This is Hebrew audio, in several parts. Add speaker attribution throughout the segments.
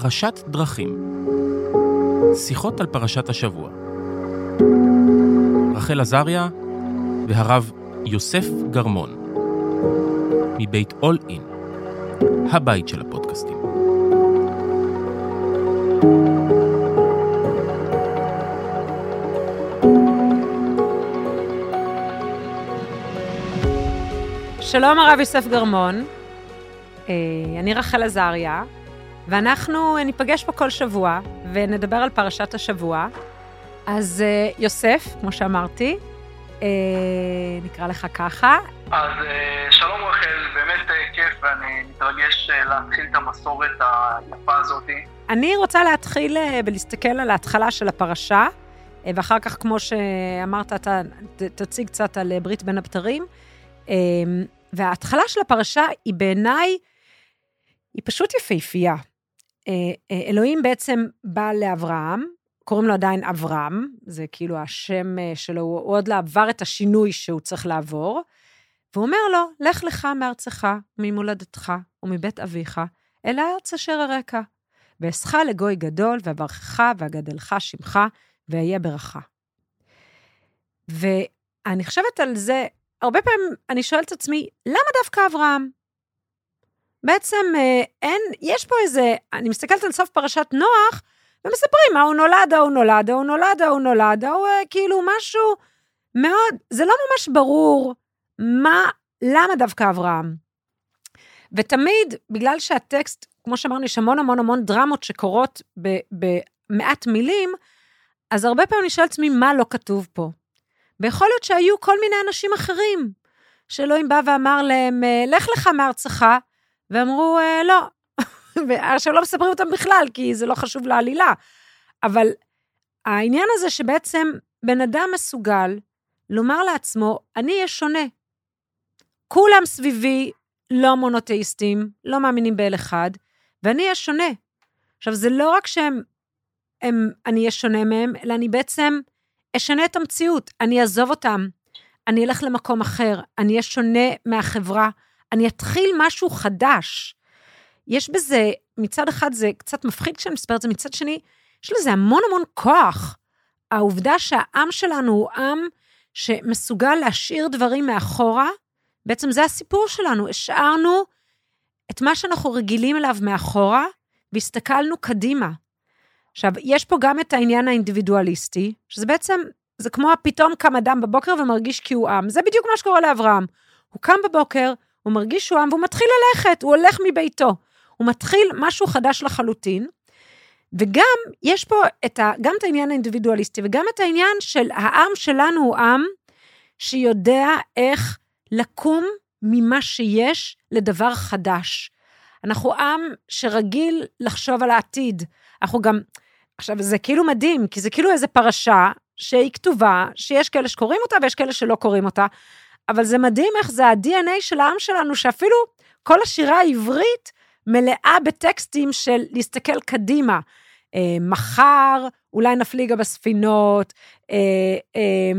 Speaker 1: פרשת דרכים. שיחות על פרשת השבוע. רחל עזריה והרב יוסף גרמון מבית אול אין, הבית של הפודקאסטים.
Speaker 2: שלום הרב יוסף גרמון, אה, אני רחל עזריה, ואנחנו ניפגש פה כל שבוע ונדבר על פרשת השבוע. אז אה, יוסף, כמו שאמרתי, אה, נקרא לך ככה.
Speaker 3: אז שלום רחל, באמת כיף ואני מתרגש להתחיל את המסורת היפה הזאת.
Speaker 2: אני רוצה להתחיל ולהסתכל על ההתחלה של הפרשה, ואחר כך, כמו שאמרת, אתה תציג קצת על ברית בין הבתרים. וההתחלה של הפרשה היא בעיניי, היא פשוט יפהפייה. אה, אה, אלוהים בעצם בא לאברהם, קוראים לו עדיין אברהם, זה כאילו השם אה, שלו, הוא עוד לא עבר את השינוי שהוא צריך לעבור, והוא אומר לו, לך לך מארצך, ממולדתך ומבית אביך, אל הארץ אשר הרקע, ואעשך לגוי גדול, ואברכך ואגדלך שמך, ואהיה ברכה. ואני חושבת על זה הרבה פעמים אני שואלת את עצמי, למה דווקא אברהם? בעצם אה, אין, יש פה איזה, אני מסתכלת על סוף פרשת נוח, ומספרים, ההוא נולד, ההוא נולד, ההוא נולד, ההוא נולד, ההוא אה, כאילו משהו מאוד, זה לא ממש ברור מה, למה דווקא אברהם. ותמיד, בגלל שהטקסט, כמו שאמרנו, יש המון המון המון דרמות שקורות במעט מילים, אז הרבה פעמים אני שואלת עצמי, מה לא כתוב פה? ויכול להיות שהיו כל מיני אנשים אחרים, שאלוהים בא ואמר להם, אה, לך לך מארצך, ואמרו, אה, לא. עכשיו לא מספרים אותם בכלל, כי זה לא חשוב לעלילה. אבל העניין הזה שבעצם בן אדם מסוגל לומר לעצמו, אני אהיה שונה. כולם סביבי לא מונותאיסטים, לא מאמינים באל אחד, ואני אהיה שונה. עכשיו, זה לא רק שהם, הם, אני אהיה שונה מהם, אלא אני בעצם אשנה את המציאות, אני אעזוב אותם, אני אלך למקום אחר, אני אהיה שונה מהחברה, אני אתחיל משהו חדש. יש בזה, מצד אחד זה קצת מפחיד כשאני מספרת את זה, מצד שני, יש לזה המון המון כוח. העובדה שהעם שלנו הוא עם שמסוגל להשאיר דברים מאחורה, בעצם זה הסיפור שלנו, השארנו את מה שאנחנו רגילים אליו מאחורה, והסתכלנו קדימה. עכשיו, יש פה גם את העניין האינדיבידואליסטי, שזה בעצם, זה כמו פתאום קם אדם בבוקר ומרגיש כי הוא עם. זה בדיוק מה שקורה לאברהם. הוא קם בבוקר, הוא מרגיש שהוא עם, והוא מתחיל ללכת, הוא הולך מביתו. הוא מתחיל משהו חדש לחלוטין. וגם, יש פה את ה, גם את העניין האינדיבידואליסטי, וגם את העניין של העם שלנו הוא עם שיודע איך לקום ממה שיש לדבר חדש. אנחנו עם שרגיל לחשוב על העתיד. אנחנו גם, עכשיו, זה כאילו מדהים, כי זה כאילו איזה פרשה שהיא כתובה, שיש כאלה שקוראים אותה ויש כאלה שלא קוראים אותה, אבל זה מדהים איך זה ה-DNA של העם שלנו, שאפילו כל השירה העברית מלאה בטקסטים של להסתכל קדימה. אה, מחר, אולי נפליגה בספינות, אה, אה,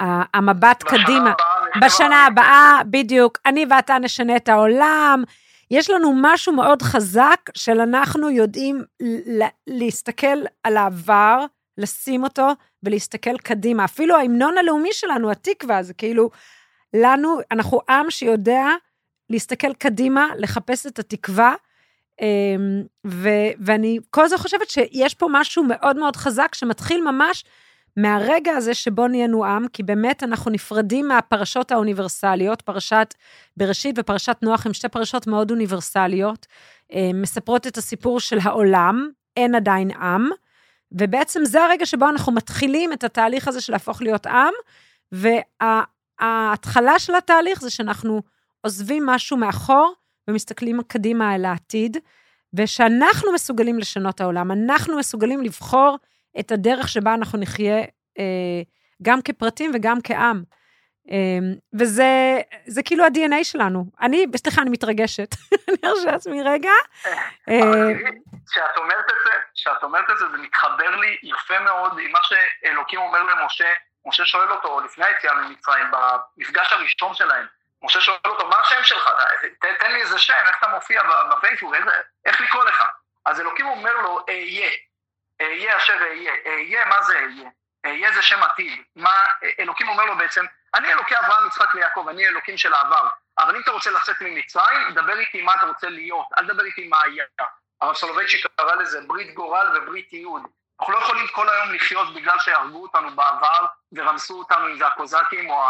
Speaker 2: אה, המבט קדימה. בשנה הבאה, בדיוק, אני ואתה נשנה את העולם, יש לנו משהו מאוד חזק של אנחנו יודעים להסתכל על העבר, לשים אותו ולהסתכל קדימה. אפילו ההמנון הלאומי שלנו, התקווה, זה כאילו, לנו, אנחנו עם שיודע להסתכל קדימה, לחפש את התקווה, אמ, ו- ואני כל הזמן חושבת שיש פה משהו מאוד מאוד חזק שמתחיל ממש מהרגע הזה שבו נהיינו עם, כי באמת אנחנו נפרדים מהפרשות האוניברסליות, פרשת בראשית ופרשת נוח הן שתי פרשות מאוד אוניברסליות, אה, מספרות את הסיפור של העולם, אין עדיין עם, ובעצם זה הרגע שבו אנחנו מתחילים את התהליך הזה של להפוך להיות עם, וההתחלה של התהליך זה שאנחנו עוזבים משהו מאחור ומסתכלים קדימה אל העתיד, ושאנחנו מסוגלים לשנות העולם, אנחנו מסוגלים לבחור את הדרך שבה אנחנו נחיה אה, גם כפרטים וגם כעם. אה, וזה זה כאילו ה-DNA שלנו. אני, סליחה, אני מתרגשת. אני ארשה לעצמי רגע.
Speaker 3: כשאת אומרת את זה, כשאת אומרת את זה, זה מתחבר לי יפה מאוד עם מה שאלוקים אומר למשה, משה שואל אותו לפני היציאה ממצרים, במפגש הראשון שלהם, משה שואל אותו, מה השם שלך? תן לי איזה שם, איך אתה מופיע בפייסבוק, איך אז אלוקים אומר לו, אהיה, אהיה אשר אהיה, אהיה, מה זה אהיה? אהיה זה שם עתיד. מה, אלוקים אומר לו בעצם, אני אלוקי אברהם, יצחק ויעקב, אני אלוקים של העבר, אבל אם אתה רוצה לצאת ממצרים, דבר איתי מה אתה רוצה להיות, אל תדבר איתי מה היה. הרב סולובייצ'יק קרא לזה ברית גורל וברית ייעוד. אנחנו לא יכולים כל היום לחיות בגלל שהרגו אותנו בעבר ורמסו אותנו, אם זה הקוזקים או,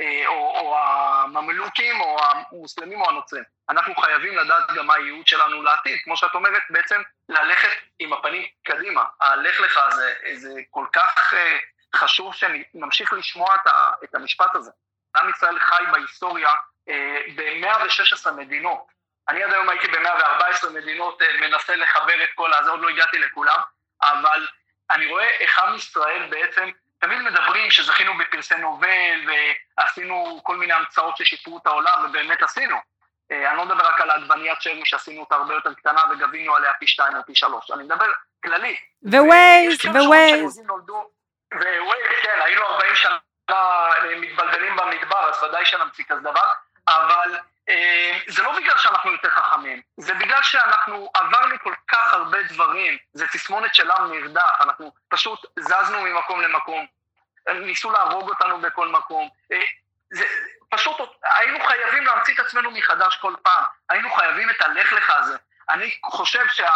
Speaker 3: אה, או, או הממלוכים או המוסלמים או הנוצרים. אנחנו חייבים לדעת גם מה הייעוד שלנו לעתיד. כמו שאת אומרת, בעצם ללכת עם הפנים קדימה. הלך לך זה, זה כל כך אה, חשוב שנמשיך לשמוע את, המשפט הזה. עם ישראל חי בהיסטוריה אה, ב-116 מדינות. אני עד היום הייתי ב-114 מדינות, מנסה לחבר את כל הזה, עוד לא הגעתי לכולם, אבל אני רואה איך עם ישראל בעצם, תמיד מדברים שזכינו בפרסי נובל ועשינו כל מיני המצאות ששיפרו את העולם, ובאמת עשינו. אה, אני לא מדבר רק על העגבניית שרי שעשינו אותה הרבה יותר קטנה וגבינו עליה פי שתיים או פי שלוש, אני מדבר כללי.
Speaker 2: ווייז, ווייז.
Speaker 3: ווייז, כן, היינו 40 שנה אה, מתבלבלים במדבר, אז ודאי שנמציא כזה דבר, אבל אה, זה לא בגלל שאנחנו יותר חכמים, זה בגלל שאנחנו עברנו כל כך הרבה דברים, זה תסמונת של עם נרדף, אנחנו פשוט זזנו ממקום למקום, ניסו להרוג אותנו בכל מקום, אה, זה, פשוט היינו חייבים להמציא את עצמנו מחדש כל פעם, היינו חייבים את הלך לך הזה. אני חושב שה...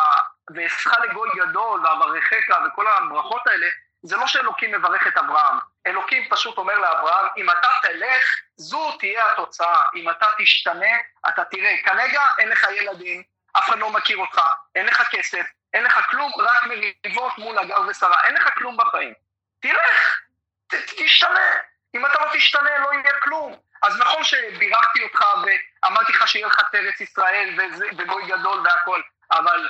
Speaker 3: ואשכה לגוי גדול ואברכך וכל הברכות האלה, זה לא שאלוקים מברך את אברהם, אלוקים פשוט אומר לאברהם, אם אתה תלך, זו תהיה התוצאה, אם אתה תשתנה, אתה תראה, כרגע אין לך ילדים, אף אחד לא מכיר אותך, אין לך כסף, אין לך כלום, רק מריבות מול הגר ושרה, אין לך כלום בחיים. תלך, ת, תשתנה. אם אתה לא תשתנה, לא יהיה כלום. אז נכון שבירכתי אותך ואמרתי לך שיהיה לך תרץ ישראל וגוי גדול והכל, אבל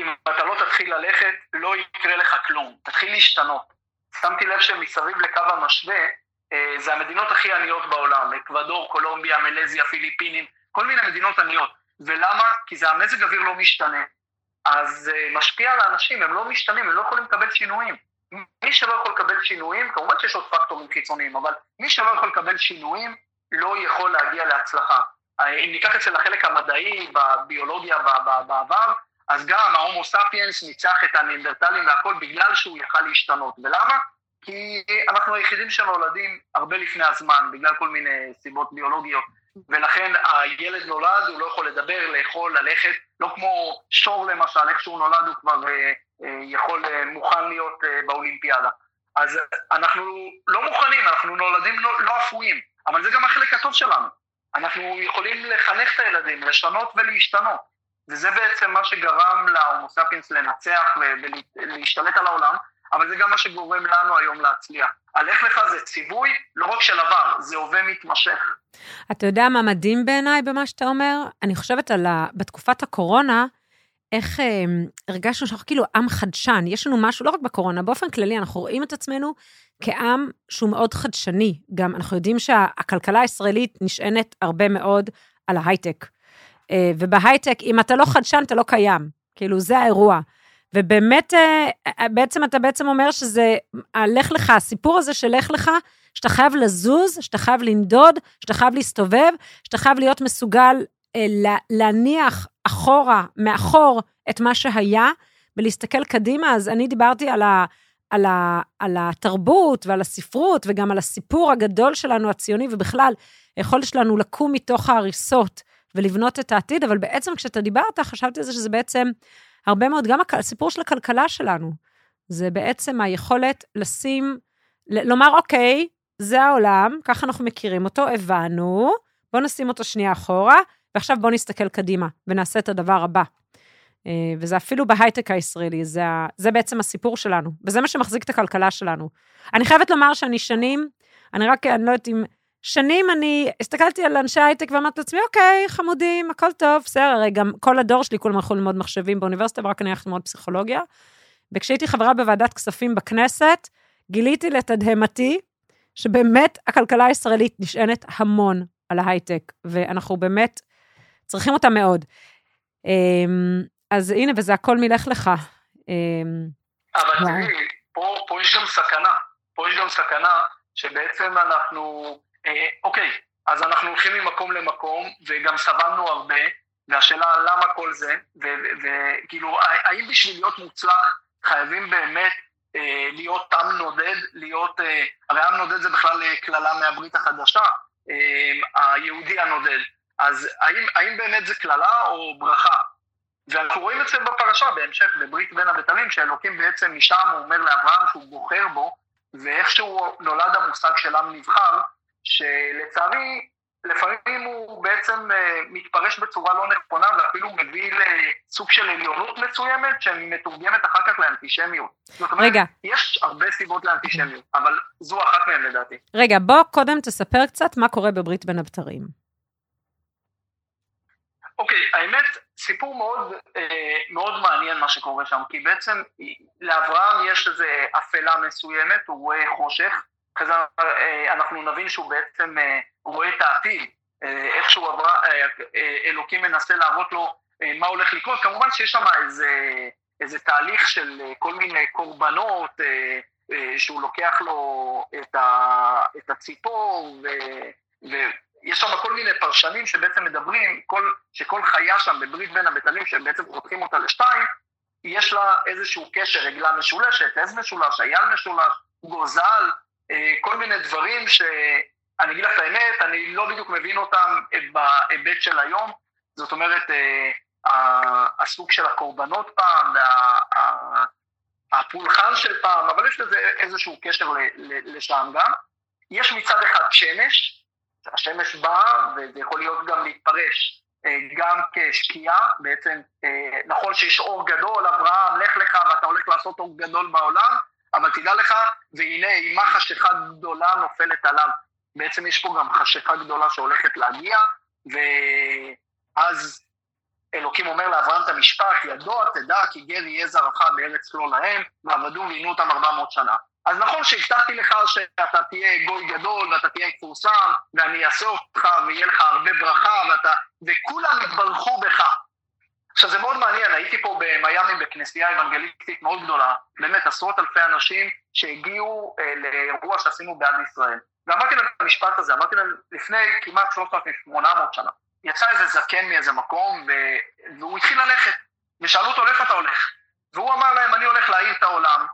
Speaker 3: אם אתה לא תתחיל ללכת, לא יקרה לך כלום. תתחיל להשתנות. שמתי לב שמסביב לקו המשווה, אה, זה המדינות הכי עניות בעולם, אקוודור, קולומביה, מלזיה, פיליפינים, כל מיני מדינות עניות. ולמה? כי זה המזג אוויר לא משתנה. אז זה אה, משפיע על האנשים, הם לא משתנים, הם לא יכולים לקבל שינויים. מי שלא יכול לקבל שינויים, כמובן שיש עוד פקטורים חיצוניים, אבל מי שלא יכול לקבל שינויים, לא יכול להגיע להצלחה. אה, אם ניקח את זה לחלק המדעי, בביולוגיה בעבר, אז גם ההומו ספיאנס ניצח את הנינדרטלים והכל בגלל שהוא יכל להשתנות. ולמה? כי אנחנו היחידים שנולדים הרבה לפני הזמן, בגלל כל מיני סיבות ביולוגיות. ולכן הילד נולד, הוא לא יכול לדבר, לאכול, ללכת, לא כמו שור למשל, איך שהוא נולד הוא כבר אה, אה, יכול, אה, מוכן להיות אה, באולימפיאדה. אז אנחנו לא מוכנים, אנחנו נולדים לא, לא אפויים, אבל זה גם החלק הטוב שלנו. אנחנו יכולים לחנך את הילדים, לשנות ולהשתנות. וזה בעצם מה שגרם להומו ספיאנס לנצח ולהשתלט על העולם, אבל זה גם מה שגורם לנו היום להצליח. הלך לך זה ציווי לא רק של עבר, זה הווה מתמשך.
Speaker 2: אתה יודע מה מדהים בעיניי במה שאתה אומר? אני חושבת על ה... בתקופת הקורונה, איך אה, הרגשנו שאנחנו כאילו עם חדשן, יש לנו משהו, לא רק בקורונה, באופן כללי, אנחנו רואים את עצמנו כעם שהוא מאוד חדשני. גם אנחנו יודעים שהכלכלה הישראלית נשענת הרבה מאוד על ההייטק. אה, ובהייטק, אם אתה לא חדשן, אתה לא קיים. כאילו, זה האירוע. ובאמת, אה, אה, בעצם אתה בעצם אומר שזה, הלך לך, הסיפור הזה של לך לך, שאתה חייב לזוז, שאתה חייב לנדוד, שאתה חייב להסתובב, שאתה חייב להיות מסוגל להניח אחורה, מאחור, את מה שהיה, ולהסתכל קדימה. אז אני דיברתי על, ה, על, ה, על התרבות ועל הספרות, וגם על הסיפור הגדול שלנו, הציוני, ובכלל, היכולת שלנו לקום מתוך ההריסות ולבנות את העתיד, אבל בעצם כשאתה דיברת, חשבתי על זה שזה בעצם הרבה מאוד, גם הסיפור של הכלכלה שלנו, זה בעצם היכולת לשים, לומר, אוקיי, זה העולם, ככה אנחנו מכירים אותו, הבנו, בואו נשים אותו שנייה אחורה, ועכשיו בואו נסתכל קדימה ונעשה את הדבר הבא. אה, וזה אפילו בהייטק הישראלי, זה, זה בעצם הסיפור שלנו, וזה מה שמחזיק את הכלכלה שלנו. אני חייבת לומר שאני שנים, אני רק, אני לא יודעת אם שנים אני הסתכלתי על אנשי הייטק ואמרתי לעצמי, אוקיי, חמודים, הכל טוב, בסדר, הרי גם כל הדור שלי, כולם הלכו ללמוד מחשבים באוניברסיטה, ורק אני הלכתי ללמוד פסיכולוגיה. וכשהייתי חברה בוועדת כספים בכנסת, גיליתי לתדהמתי, שבאמת הכלכלה הישראלית נשענת המון על ההייטק, ואנחנו באמת צריכים אותה מאוד. אמ, אז הנה, וזה הכל מלך לך.
Speaker 3: אמ, אבל תראי, פה, פה יש גם סכנה. פה יש גם סכנה שבעצם אנחנו אוקיי, אז אנחנו הולכים ממקום למקום, וגם סבלנו הרבה, והשאלה למה כל זה, וכאילו, האם בשביל להיות מוצלח חייבים באמת אה, להיות עם נודד, להיות, אה, הרי עם נודד זה בכלל אה, קללה מהברית החדשה, אה, היהודי הנודד. אז האם, האם באמת זה קללה או ברכה? ואנחנו רואים את זה בפרשה בהמשך, בברית בין הבתרים, שאלוקים בעצם משם הוא אומר לאברהם שהוא בוחר בו, ואיכשהו נולד המושג של עם נבחר, שלצערי לפעמים הוא בעצם uh, מתפרש בצורה לא נכונה ואפילו מביא לסוג של עליונות מסוימת שמתורגמת אחר כך לאנטישמיות. זאת אומרת, רגע. יש הרבה סיבות לאנטישמיות, אבל זו אחת מהן לדעתי.
Speaker 2: רגע, בוא קודם תספר קצת מה קורה בברית בין הבתרים.
Speaker 3: אוקיי, okay, האמת, סיפור מאוד, אה, מאוד מעניין מה שקורה שם, כי בעצם לאברהם יש איזו אפלה מסוימת, הוא רואה חושך, זה אה, אנחנו נבין שהוא בעצם אה, רואה את העתיד, אה, איכשהו עברה, אלוקים מנסה להראות לו מה הולך לקרות, כמובן שיש שם איזה, איזה תהליך של כל מיני קורבנות, שהוא לוקח לו את, ה, את הציפור, ו, ויש שם כל מיני פרשנים שבעצם מדברים, כל, שכל חיה שם בברית בין הבטלים, שהם בעצם חותכים אותה לשתיים, יש לה איזשהו קשר, עגלה משולשת, עז משולש, אייל משולש, גוזל, כל מיני דברים שאני אגיד לך את האמת, אני לא בדיוק מבין אותם בהיבט של היום, זאת אומרת, אה, הסוג של הקורבנות פעם, הפולחן של פעם, אבל יש לזה איזשהו קשר לשם גם. יש מצד אחד שמש, השמש באה, וזה יכול להיות גם להתפרש אה, גם כשקיעה, בעצם נכון שיש אור גדול, אברהם, לך לך ואתה הולך לעשות אור גדול בעולם, אבל תדע לך, והנה אימה חשיכה גדולה נופלת עליו. בעצם יש פה גם חשיכה גדולה שהולכת להגיע, ואז אלוקים אומר לאברהם את המשפט, ידוע תדע כי גר יהיה זרעך בארץ לא להם, ועבדו ועינו אותם ארבע מאות שנה. אז נכון שהבטחתי לך שאתה תהיה גוי גדול ואתה תהיה מפורסם, ואני אעשה אותך ויהיה לך הרבה ברכה, ואתה, וכולם יתברכו בך. עכשיו זה מאוד מעניין, הייתי פה במיאמי בכנסייה אוונגליסטית מאוד גדולה, באמת עשרות אלפי אנשים שהגיעו אה, לאירוע שעשינו בעד ישראל. ואמרתי להם את המשפט הזה, אמרתי להם לפני כמעט 3,800 שנה, יצא איזה זקן מאיזה מקום ו... והוא התחיל ללכת, ושאלו אותו לאיפה אתה הולך? והוא אמר להם אני הולך להעיר את העולם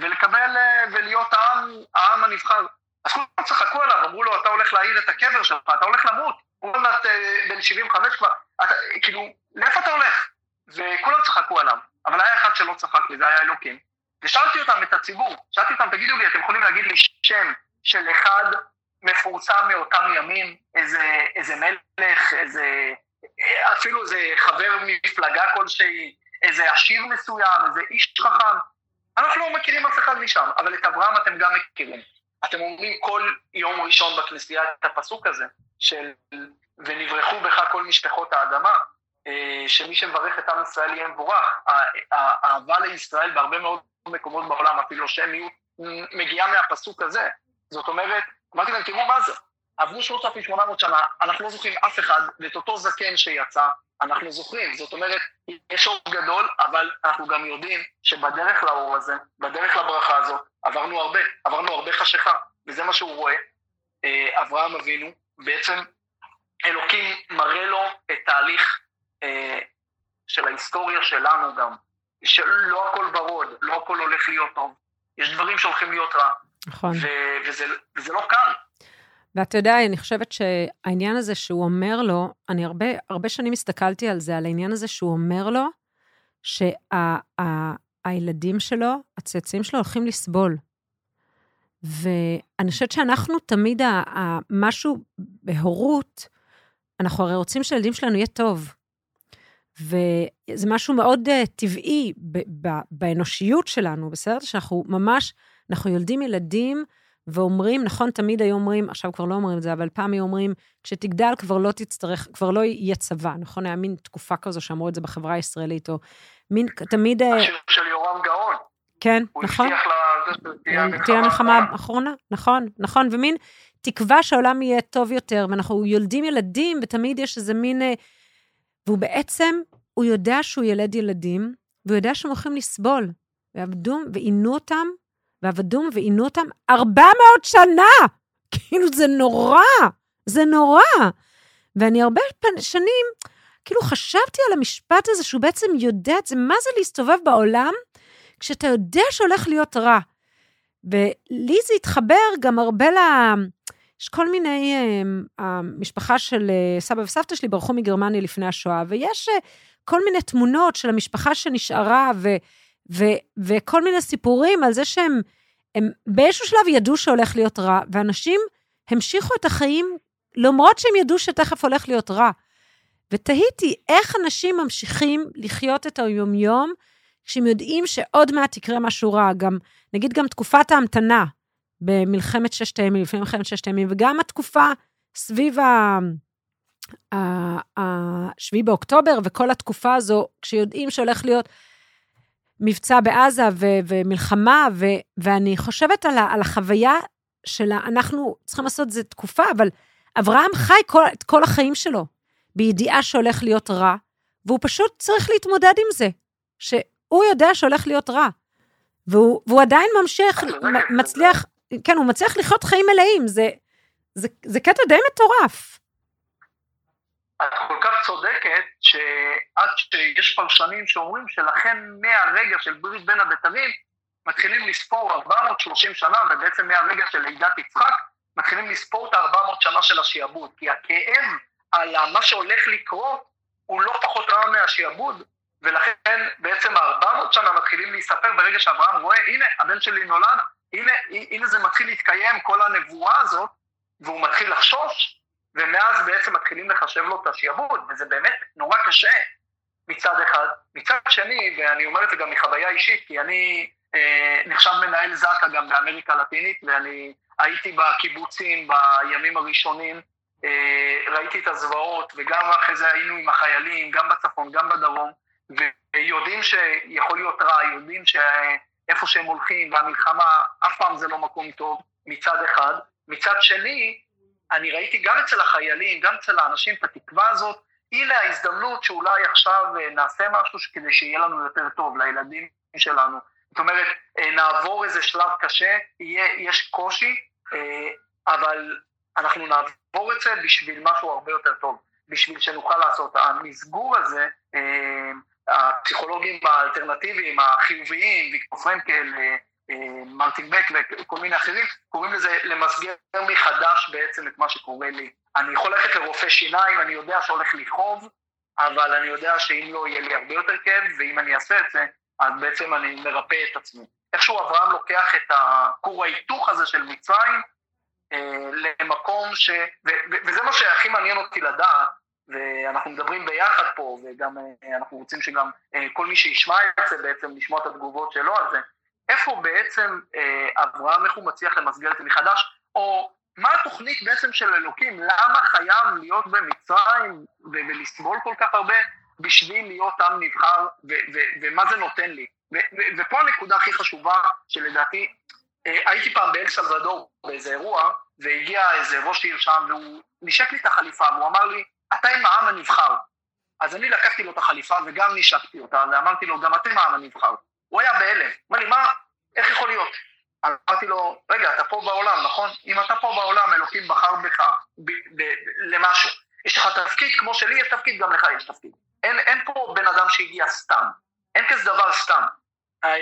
Speaker 3: ולקבל אה, ולהיות העם, העם הנבחר. אז כולם צחקו עליו, אמרו לו אתה הולך להעיר את הקבר שלך, אתה הולך למות, הוא עוד מעט בן 75 כבר, אתה, כאילו לאיפה אתה הולך? וכולם צחקו עליו, אבל היה אחד שלא צחק וזה היה אלוקים. ושאלתי אותם, את הציבור, שאלתי אותם, תגידו לי, אתם יכולים להגיד לי שם של אחד מפורסם מאותם ימים, איזה, איזה מלך, איזה, אפילו איזה חבר מפלגה כלשהי, איזה עשיר מסוים, איזה איש חכם. אנחנו לא מכירים אף אחד משם, אבל את אברהם אתם גם מכירים. אתם אומרים כל יום ראשון בכנסייה את הפסוק הזה, של ונברחו בך כל משפחות האדמה. אה, שמי שמברך את עם ישראל יהיה מבורך. האהבה לישראל בהרבה מאוד מקומות בעולם, אפילו שמיות, מגיעה מהפסוק הזה. זאת אומרת, אמרתי להם, תראו מה זה, עברו 3,800 שנה, אנחנו לא זוכרים אף אחד, ואת אותו זקן שיצא, אנחנו זוכרים. זאת אומרת, יש אור גדול, אבל אנחנו גם יודעים שבדרך לאור הזה, בדרך לברכה הזאת, עברנו הרבה, עברנו הרבה חשיכה, וזה מה שהוא רואה. אה, אברהם אבינו, בעצם אלוקים מראה לו את תהליך אה, של ההיסטוריה שלנו גם, שלא הכל ורוד, לא הכל הולך להיות טוב, יש דברים שהולכים להיות רע.
Speaker 2: נכון.
Speaker 3: ו- וזה, וזה לא קל.
Speaker 2: ואתה יודע, אני חושבת שהעניין הזה שהוא אומר לו, אני הרבה, הרבה שנים הסתכלתי על זה, על העניין הזה שהוא אומר לו, שהילדים שה, שלו, הצאצאים שלו, הולכים לסבול. ואני חושבת שאנחנו תמיד, משהו בהורות, אנחנו הרי רוצים שלילדים שלנו יהיה טוב. וזה משהו מאוד uh, טבעי ב- ב- באנושיות שלנו, בסדר? שאנחנו ממש, אנחנו יולדים ילדים ואומרים, נכון, תמיד היו אומרים, עכשיו כבר לא אומרים את זה, אבל פעם היו אומרים, כשתגדל כבר לא תצטרך, כבר לא יהיה צבא, נכון? היה מין תקופה כזו שאמרו את זה בחברה הישראלית, או מין, תמיד...
Speaker 3: אה, השיר של יורם גאון.
Speaker 2: כן, נכון. הוא הבטיח לזה שתהיה המלחמה האחרונה, נכון, נכון, ומין תקווה שהעולם יהיה טוב יותר, ואנחנו יולדים ילדים, ותמיד יש איזה מין... אה, והוא בעצם, הוא יודע שהוא ילד ילדים, והוא יודע שהם הולכים לסבול. ועבדו, ועינו אותם, ועבדו ועינו אותם 400 שנה! כאילו, זה נורא, זה נורא. ואני הרבה שנים, כאילו חשבתי על המשפט הזה שהוא בעצם יודע את זה, מה זה להסתובב בעולם כשאתה יודע שהולך להיות רע. ולי זה התחבר גם הרבה ל... יש כל מיני, אה, המשפחה של אה, סבא וסבתא שלי ברחו מגרמניה לפני השואה, ויש אה, כל מיני תמונות של המשפחה שנשארה, ו, ו, וכל מיני סיפורים על זה שהם הם באיזשהו שלב ידעו שהולך להיות רע, ואנשים המשיכו את החיים למרות שהם ידעו שתכף הולך להיות רע. ותהיתי איך אנשים ממשיכים לחיות את היומיום כשהם יודעים שעוד מעט יקרה משהו רע. גם, נגיד גם תקופת ההמתנה במלחמת ששת הימים, לפני מלחמת ששת הימים, וגם התקופה סביב ה... השביעי באוקטובר וכל התקופה הזו, כשיודעים שהולך להיות מבצע בעזה ו- ומלחמה, ו- ואני חושבת על, ה- על החוויה שלה, אנחנו צריכים לעשות את זה תקופה, אבל אברהם חי כל, את כל החיים שלו בידיעה שהולך להיות רע, והוא פשוט צריך להתמודד עם זה, שהוא יודע שהולך להיות רע. והוא, והוא עדיין ממשיך, מצליח, כן, הוא מצליח לחיות חיים מלאים, זה, זה, זה קטע די מטורף.
Speaker 3: את כל כך צודקת, שעד שיש פרשנים שאומרים שלכן מהרגע של ברית בין הבתרים, מתחילים לספור 430 שנה, ובעצם מהרגע של לידת יצחק, מתחילים לספור את ה-400 שנה של השיעבוד, כי הכאב על מה שהולך לקרות הוא לא פחות רע מהשיעבוד, ולכן בעצם ה-400 שנה מתחילים להיספר ברגע שאברהם רואה, הנה, הבן שלי נולד, הנה, הנה זה מתחיל להתקיים, כל הנבואה הזאת, והוא מתחיל לחשוש, ומאז בעצם מתחילים לחשב לו את השיעבוד, וזה באמת נורא קשה מצד אחד. מצד שני, ואני אומר את זה גם מחוויה אישית, כי אני אה, נחשב מנהל זק"א גם באמריקה הלטינית, ואני הייתי בקיבוצים בימים הראשונים, אה, ראיתי את הזוועות, וגם אחרי זה היינו עם החיילים, גם בצפון, גם בדרום, ויודעים שיכול להיות רע, יודעים שאיפה שהם הולכים, והמלחמה, אף פעם זה לא מקום טוב, מצד אחד. מצד שני, אני ראיתי גם אצל החיילים, גם אצל האנשים את התקווה הזאת, הנה ההזדמנות שאולי עכשיו אה, נעשה משהו כדי שיהיה לנו יותר טוב לילדים שלנו. זאת אומרת, אה, נעבור איזה שלב קשה, יהיה, יש קושי, אה, אבל אנחנו נעבור את זה בשביל משהו הרבה יותר טוב, בשביל שנוכל לעשות. המסגור הזה, הפסיכולוגים האלטרנטיביים, החיוביים, ויקטור פרנקל, מרטין בק וכל מיני אחרים, קוראים לזה למסגר מחדש בעצם את מה שקורה לי. אני יכול ללכת לרופא שיניים, אני יודע שהולך לכאוב, אבל אני יודע שאם לא יהיה לי הרבה יותר כאב, ואם אני אעשה את זה, אז בעצם אני מרפא את עצמי. איכשהו אברהם לוקח את הכור ההיתוך הזה של מצרים אה, למקום ש... ו, ו, וזה מה שהכי מעניין אותי לדעת, ואנחנו מדברים ביחד פה, וגם אה, אנחנו רוצים שגם אה, כל מי שישמע את זה בעצם, לשמוע את התגובות שלו על זה, איפה בעצם אה, אברהם, איך הוא מצליח למסגר את זה מחדש, או מה התוכנית בעצם של אלוקים, למה חייב להיות במצרים ולסבול כל כך הרבה בשביל להיות עם נבחר, ומה זה נותן לי. ופה הנקודה הכי חשובה, שלדעתי, הייתי פעם באל סלבדור באיזה אירוע, והגיע איזה ראש עיר שם, והוא נשק לי את החליפה, והוא אמר לי, אתה עם העם הנבחר. אז אני לקחתי לו את החליפה וגם נשקתי אותה, ואמרתי לו, גם אתם העם הנבחר. הוא היה בהלם. אמר לי, מה, איך יכול להיות? אמרתי לו, רגע, אתה פה בעולם, נכון? אם אתה פה בעולם, אלוקים בחר בך למשהו. יש לך תפקיד, כמו שלי יש תפקיד, גם לך יש תפקיד. אין, אין פה בן אדם שהגיע סתם. אין כזה דבר סתם. אה,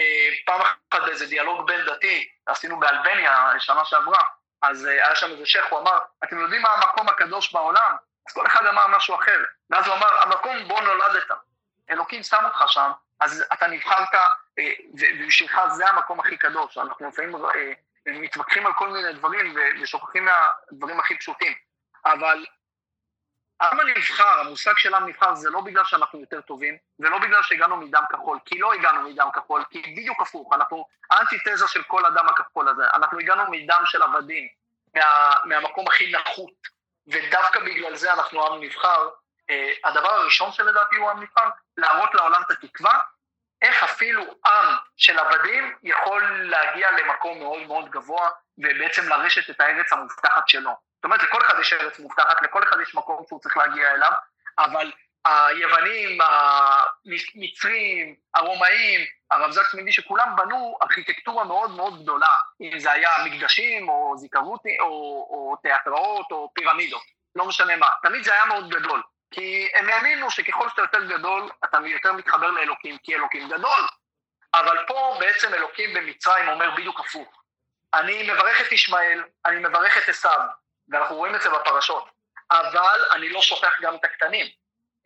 Speaker 3: פעם אחת באיזה דיאלוג בין דתי, עשינו באלבניה שנה שעברה, אז אה, היה שם איזה שייח, הוא אמר, אתם יודעים מה המקום הקדוש בעולם? אז כל אחד אמר משהו אחר. ואז הוא אמר, המקום בו נולדת. אלוקים שם אותך שם, אז אתה נבחרת, אה, ובשבילך זה המקום הכי קדוש. אנחנו לפעמים אה, מתווכחים על כל מיני דברים ושוכחים מהדברים הכי פשוטים. אבל העם הנבחר, המושג של עם נבחר זה לא בגלל שאנחנו יותר טובים, ולא בגלל שהגענו מדם כחול, כי לא הגענו מדם כחול, כי בדיוק הפוך, אנחנו האנטיתזה של כל הדם הכחול הזה, אנחנו הגענו מדם של עבדים, מה, מהמקום הכי נחות, ודווקא בגלל זה אנחנו עם נבחר, אה, הדבר הראשון שלדעתי הוא עם נבחר, להראות לעולם את התקווה, איך אפילו עם של עבדים יכול להגיע למקום מאוד מאוד גבוה, ובעצם לרשת את הארץ המובטחת שלו. זאת אומרת, לכל אחד יש ארץ מובטחת, לכל אחד יש מקום שהוא צריך להגיע אליו, אבל היוונים, המצרים, הרומאים, הרב זקס שכולם בנו ארכיטקטורה מאוד מאוד גדולה, אם זה היה מקדשים או זיכרות או, או תיאטראות או פירמידות, לא משנה מה, תמיד זה היה מאוד גדול. כי הם האמינו שככל שאתה יותר גדול, אתה יותר מתחבר לאלוקים, כי אלוקים גדול. אבל פה בעצם אלוקים במצרים אומר בדיוק הפוך. אני מברך את ישמעאל, אני מברך את עשיו, ואנחנו רואים את זה בפרשות, אבל אני לא שוכח גם את הקטנים,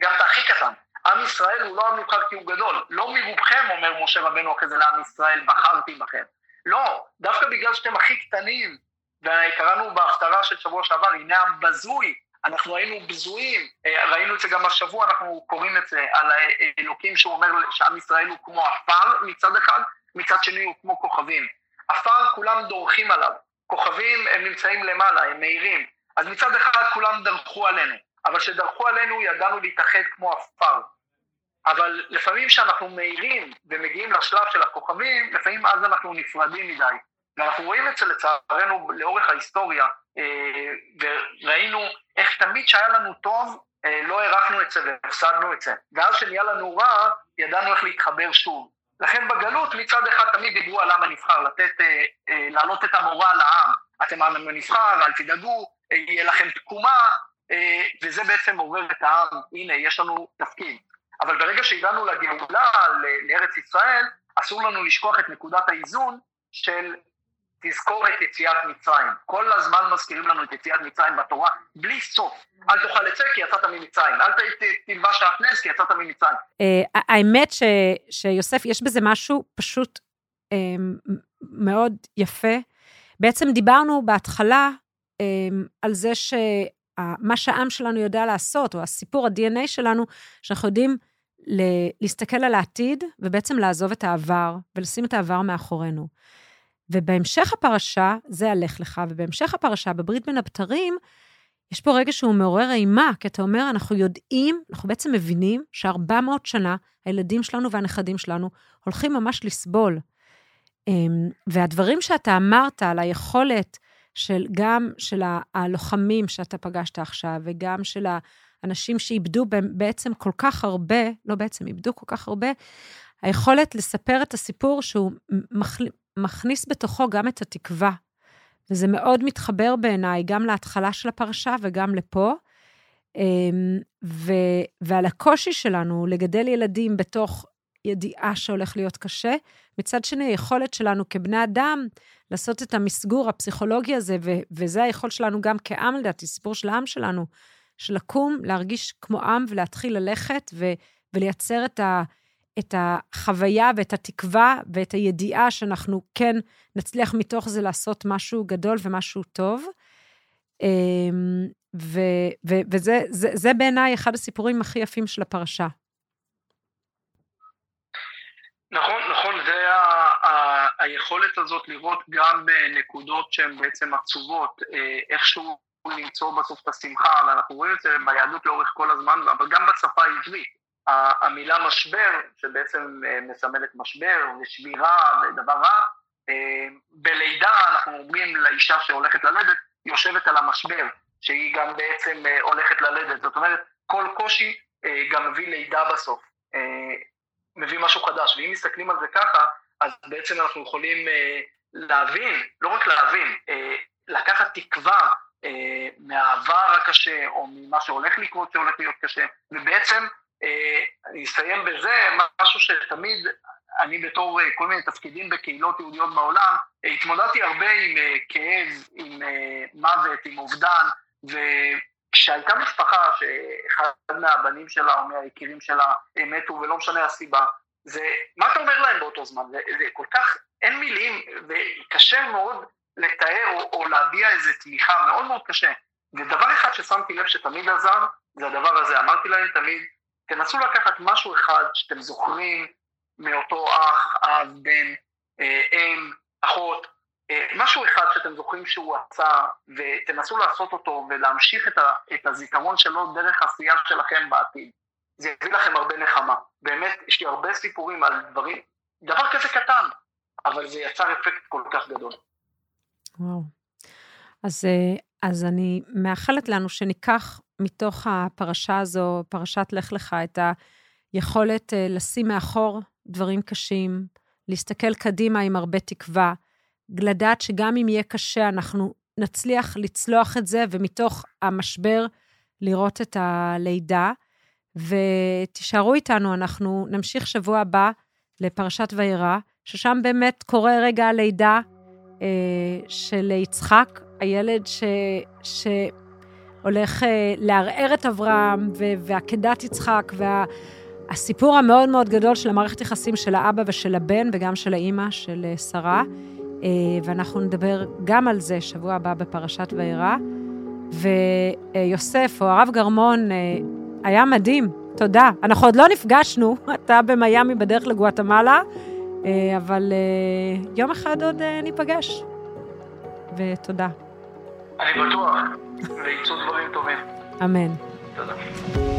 Speaker 3: גם את הכי קטן. עם ישראל הוא לא עם נבחר כי הוא גדול, לא מרובכם, אומר משה רבנו אחרי זה לעם ישראל, בחרתי בכם. לא, דווקא בגלל שאתם הכי קטנים, וקראנו בהפטרה של שבוע שעבר, הנה עם בזוי, אנחנו היינו בזויים, אה, ראינו את זה גם השבוע, אנחנו קוראים את זה על האלוקים שהוא אומר שעם ישראל הוא כמו עפר מצד אחד, מצד שני הוא כמו כוכבים. עפר כולם דורכים עליו, כוכבים הם נמצאים למעלה, הם מאירים, אז מצד אחד כולם דרכו עלינו, אבל כשדרכו עלינו ידענו להתאחד כמו עפר. אבל לפעמים כשאנחנו מאירים ומגיעים לשלב של הכוכבים, לפעמים אז אנחנו נפרדים מדי. ואנחנו רואים את זה לצערנו לאורך ההיסטוריה, אה, וראינו איך תמיד כשהיה לנו טוב, אה, לא הערכנו את זה והפסדנו את זה. ואז כשנהיה לנו רע, ידענו איך להתחבר שוב. לכן בגלות מצד אחד תמיד דיברו על עם הנבחר, לתת, אה, להעלות את המורא לעם. אתם עם הנבחר, אל תדאגו, יהיה לכם תקומה, וזה בעצם עובר את העם, הנה, יש לנו תפקיד. אבל ברגע שהגענו לגאולה, לארץ ישראל, אסור לנו לשכוח את נקודת האיזון של תזכור את יציאת מצרים. כל הזמן מזכירים לנו את יציאת מצרים בתורה, בלי סוף. אל תאכל זה כי יצאת ממצרים, אל תלבש שעטנז כי יצאת ממצרים.
Speaker 2: Uh, האמת ש, שיוסף, יש בזה משהו פשוט um, מאוד יפה. בעצם דיברנו בהתחלה על זה שמה שהעם שלנו יודע לעשות, או הסיפור, ה-DNA שלנו, שאנחנו יודעים להסתכל על העתיד, ובעצם לעזוב את העבר, ולשים את העבר מאחורינו. ובהמשך הפרשה, זה הלך לך, ובהמשך הפרשה, בברית בין הבתרים, יש פה רגע שהוא מעורר אימה, כי אתה אומר, אנחנו יודעים, אנחנו בעצם מבינים ש-400 שנה, הילדים שלנו והנכדים שלנו הולכים ממש לסבול. אמ, והדברים שאתה אמרת על היכולת של גם של הלוחמים שאתה פגשת עכשיו, וגם של האנשים שאיבדו בעצם כל כך הרבה, לא בעצם, איבדו כל כך הרבה, היכולת לספר את הסיפור שהוא מכניס בתוכו גם את התקווה. וזה מאוד מתחבר בעיניי גם להתחלה של הפרשה וגם לפה. אמ, ו, ועל הקושי שלנו לגדל ילדים בתוך ידיעה שהולך להיות קשה. מצד שני, היכולת שלנו כבני אדם לעשות את המסגור הפסיכולוגי הזה, ו, וזה היכולת שלנו גם כעם, לדעתי, סיפור של העם שלנו, של לקום, להרגיש כמו עם ולהתחיל ללכת ו, ולייצר את ה... את החוויה ואת התקווה ואת הידיעה שאנחנו כן נצליח מתוך זה לעשות משהו גדול ומשהו טוב. אמ, ו, ו, וזה זה, זה בעיניי אחד הסיפורים הכי יפים של הפרשה.
Speaker 3: נכון, נכון, זה ה, ה, היכולת הזאת לראות גם בנקודות שהן בעצם עצובות, אה, איכשהו למצוא בסוף את השמחה, ואנחנו רואים את זה ביהדות לאורך כל הזמן, אבל גם בשפה העברית. המילה משבר, שבעצם אה, מסמלת משבר ושבירה ודבר רע, אה, בלידה אנחנו אומרים לאישה שהולכת ללדת, יושבת על המשבר, שהיא גם בעצם אה, הולכת ללדת. זאת אומרת, כל קושי גם מביא לידה בסוף, מביא משהו חדש. ואם מסתכלים על זה ככה, אז בעצם אנחנו יכולים להבין, לא רק להבין, לקחת תקווה מהעבר הקשה, או ממה שהולך לקרות שהולך להיות קשה, ובעצם אני אסיים בזה, משהו שתמיד אני בתור אה, כל מיני תפקידים בקהילות יהודיות בעולם, התמודדתי הרבה עם אה, כאב, עם אה, מוות, עם אובדן, וכשהייתה משפחה שאחד מהבנים שלה או מהיקירים שלה מתו ולא משנה הסיבה, זה, מה אתה אומר להם באותו זמן? זה, זה כל כך, אין מילים, וקשה מאוד לתאר או, או להביע איזו תמיכה, מאוד מאוד קשה. ודבר אחד ששמתי לב שתמיד עזר, זה הדבר הזה. אמרתי להם תמיד, תנסו לקחת משהו אחד שאתם זוכרים מאותו אח, אב, בן, אה, אם, אחות, אה, משהו אחד שאתם זוכרים שהוא עשה, ותנסו לעשות אותו ולהמשיך את, ה, את הזיכרון שלו דרך עשייה שלכם בעתיד. זה יביא לכם הרבה נחמה. באמת, יש לי הרבה סיפורים על דברים, דבר כזה קטן, אבל זה יצר אפקט כל כך גדול.
Speaker 2: וואו. אז, אה, אז אני מאחלת לנו שניקח מתוך הפרשה הזו, פרשת לך לך, את היכולת אה, לשים מאחור דברים קשים, להסתכל קדימה עם הרבה תקווה, לדעת שגם אם יהיה קשה, אנחנו נצליח לצלוח את זה, ומתוך המשבר לראות את הלידה, ותישארו איתנו, אנחנו נמשיך שבוע הבא לפרשת וירא, ששם באמת קורה רגע הלידה אה, של יצחק, הילד ש... שהולך אה, לערער את אברהם. ועקדת יצחק, והסיפור וה... המאוד מאוד גדול של המערכת יחסים של האבא ושל הבן, וגם של האימא, של אה, שרה. אה, ואנחנו נדבר גם על זה שבוע הבא בפרשת וירא. ויוסף, או הרב גרמון, אה, היה מדהים, תודה. אנחנו עוד לא נפגשנו, אתה במיאמי בדרך לגואטמלה, אה, אבל יום אחד עוד ניפגש. ותודה.
Speaker 3: אני בטוח, ויצאו דברים טובים.
Speaker 2: אמן.
Speaker 3: תודה.